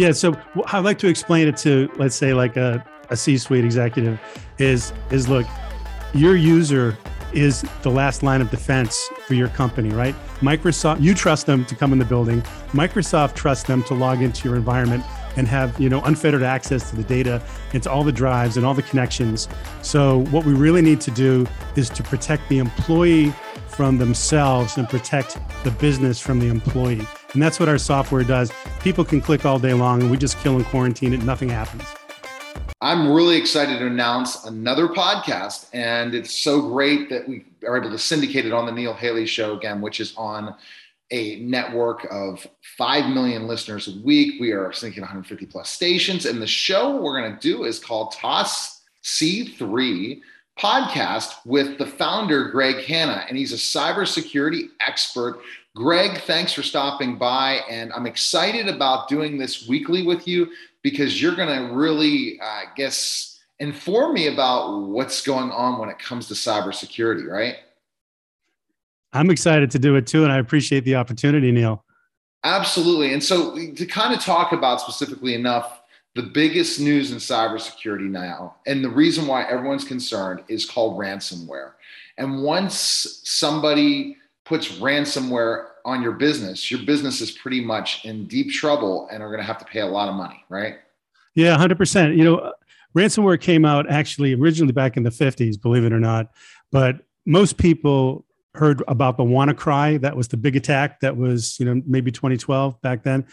Yeah. So I'd like to explain it to, let's say, like a, a C-suite executive is is look, your user is the last line of defense for your company, right? Microsoft, you trust them to come in the building. Microsoft trusts them to log into your environment and have you know unfettered access to the data and to all the drives and all the connections. So what we really need to do is to protect the employee from themselves and protect the business from the employee. And that's what our software does. People can click all day long and we just kill and quarantine it, nothing happens. I'm really excited to announce another podcast, and it's so great that we are able to syndicate it on the Neil Haley Show again, which is on a network of 5 million listeners a week. We are syndicating 150 plus stations, and the show we're going to do is called Toss C3 podcast with the founder, Greg Hanna, and he's a cybersecurity expert Greg, thanks for stopping by. And I'm excited about doing this weekly with you because you're going to really, uh, I guess, inform me about what's going on when it comes to cybersecurity, right? I'm excited to do it too. And I appreciate the opportunity, Neil. Absolutely. And so, to kind of talk about specifically enough, the biggest news in cybersecurity now, and the reason why everyone's concerned is called ransomware. And once somebody puts ransomware on your business, your business is pretty much in deep trouble and are going to have to pay a lot of money, right? Yeah, 100%. You know, ransomware came out actually originally back in the 50s, believe it or not. But most people heard about the WannaCry. That was the big attack that was, you know, maybe 2012 back then.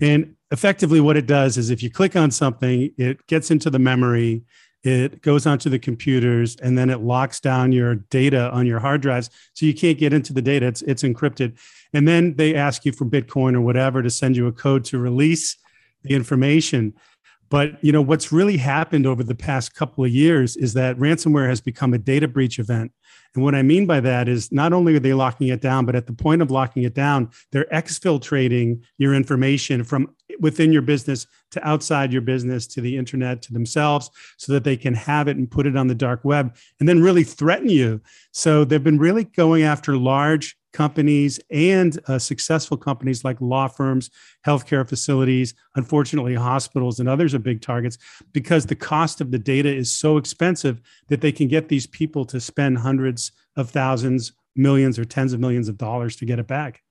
And effectively, what it does is if you click on something, it gets into the memory it goes onto the computers and then it locks down your data on your hard drives so you can't get into the data. It's, it's encrypted. And then they ask you for bitcoin or whatever to send you a code to release the information. But you know what's really happened over the past couple of years is that ransomware has become a data breach event. And what I mean by that is not only are they locking it down, but at the point of locking it down, they're exfiltrating your information from within your business to outside your business to the internet to themselves so that they can have it and put it on the dark web and then really threaten you. So they've been really going after large companies and uh, successful companies like law firms, healthcare facilities, unfortunately, hospitals and others are big targets because the cost of the data is so expensive that they can get these people to spend hundreds of thousands, millions, or tens of millions of dollars to get it back.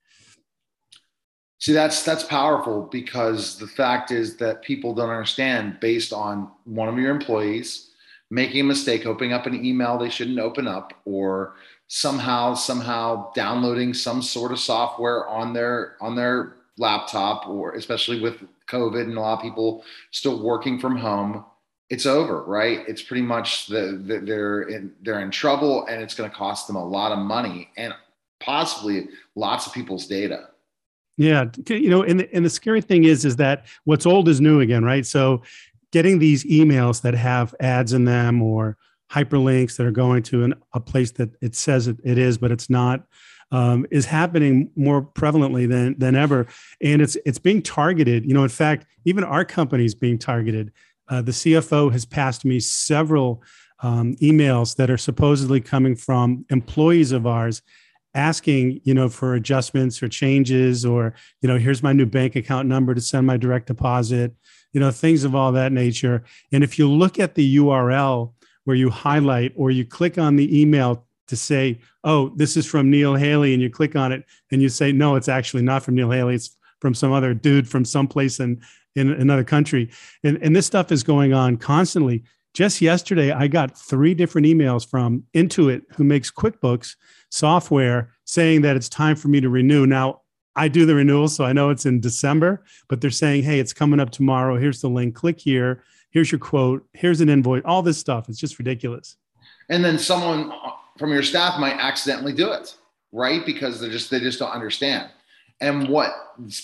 See, that's that's powerful because the fact is that people don't understand based on one of your employees making a mistake, opening up an email they shouldn't open up, or somehow somehow downloading some sort of software on their on their laptop or especially with covid and a lot of people still working from home it's over right? It's pretty much the, the they're in they're in trouble and it's going to cost them a lot of money and possibly lots of people's data yeah you know and the, and the scary thing is is that what's old is new again right so getting these emails that have ads in them or hyperlinks that are going to an, a place that it says it, it is, but it's not, um, is happening more prevalently than than ever, and it's it's being targeted. You know, in fact, even our company is being targeted. Uh, the CFO has passed me several um, emails that are supposedly coming from employees of ours asking you know for adjustments or changes or you know here's my new bank account number to send my direct deposit you know things of all that nature and if you look at the url where you highlight or you click on the email to say, oh, this is from Neil Haley, and you click on it and you say, no, it's actually not from Neil Haley. It's from some other dude from someplace in, in another country. And, and this stuff is going on constantly. Just yesterday, I got three different emails from Intuit, who makes QuickBooks software, saying that it's time for me to renew. Now, I do the renewal, so I know it's in December, but they're saying, hey, it's coming up tomorrow. Here's the link. Click here here's your quote, here's an invoice, all this stuff. It's just ridiculous. And then someone from your staff might accidentally do it, right? Because they just they just don't understand. And what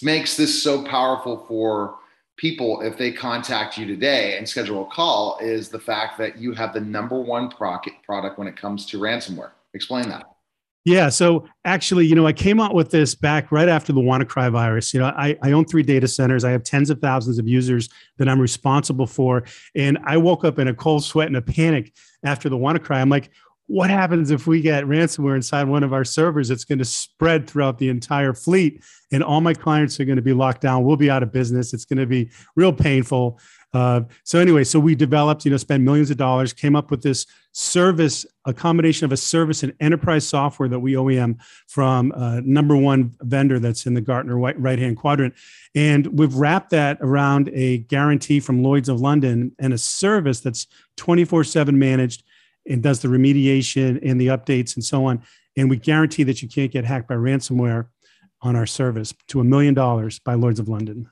makes this so powerful for people if they contact you today and schedule a call is the fact that you have the number one product when it comes to ransomware. Explain that. Yeah. So actually, you know, I came out with this back right after the WannaCry virus. You know, I, I own three data centers. I have tens of thousands of users that I'm responsible for. And I woke up in a cold sweat and a panic after the WannaCry. I'm like, what happens if we get ransomware inside one of our servers? It's going to spread throughout the entire fleet, and all my clients are going to be locked down. We'll be out of business. It's going to be real painful. Uh, so anyway, so we developed, you know, spent millions of dollars, came up with this service, a combination of a service and enterprise software that we OEM from uh, number one vendor that's in the Gartner right hand quadrant, and we've wrapped that around a guarantee from Lloyd's of London and a service that's twenty four seven managed and does the remediation and the updates and so on. And we guarantee that you can't get hacked by ransomware on our service to a million dollars by Lloyd's of London.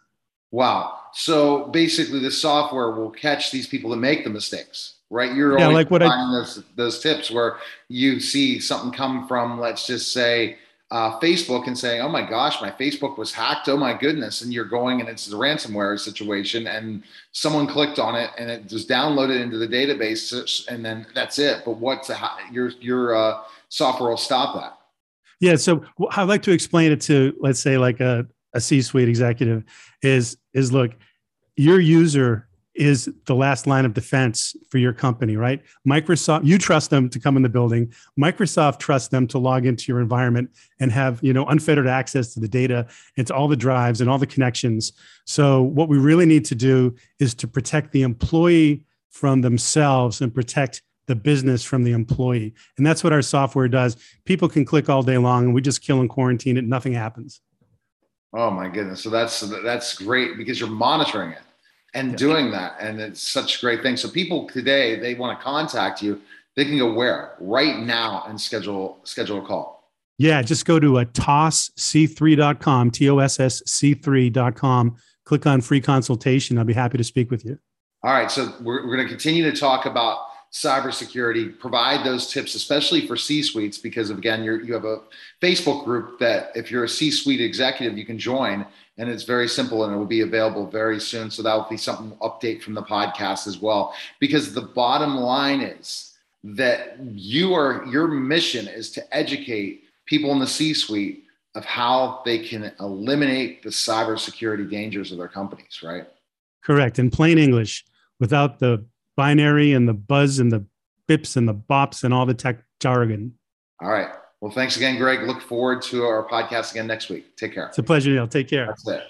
Wow. So basically, the software will catch these people that make the mistakes, right? You're yeah, like what I those, those tips where you see something come from, let's just say, uh, Facebook and saying, "Oh my gosh, my Facebook was hacked. Oh my goodness!" And you're going and it's a ransomware situation, and someone clicked on it and it was downloaded into the database, and then that's it. But what's your your uh, software will stop that? Yeah. So I'd like to explain it to, let's say, like a, a C-suite executive is is look, your user is the last line of defense for your company, right? Microsoft, you trust them to come in the building. Microsoft trusts them to log into your environment and have, you know, unfettered access to the data and to all the drives and all the connections. So what we really need to do is to protect the employee from themselves and protect the business from the employee. And that's what our software does. People can click all day long and we just kill and quarantine it, nothing happens. Oh my goodness. So that's that's great because you're monitoring it and yeah. doing that. And it's such a great thing. So people today, they want to contact you. They can go where right now and schedule schedule a call. Yeah, just go to uh, a tossc3.com, T-O-S-S-C3.com. Click on free consultation. I'll be happy to speak with you. All right. So we're, we're going to continue to talk about cybersecurity, provide those tips, especially for C suites, because again, you you have a Facebook group that if you're a C suite executive, you can join and it's very simple and it will be available very soon. So that will be something update from the podcast as well. Because the bottom line is that you are your mission is to educate people in the C-suite of how they can eliminate the cybersecurity dangers of their companies, right? Correct. In plain English, without the binary and the buzz and the bips and the bops and all the tech jargon. All right. Well, thanks again, Greg. Look forward to our podcast again next week. Take care. It's a pleasure, Neil. Take care. That's it.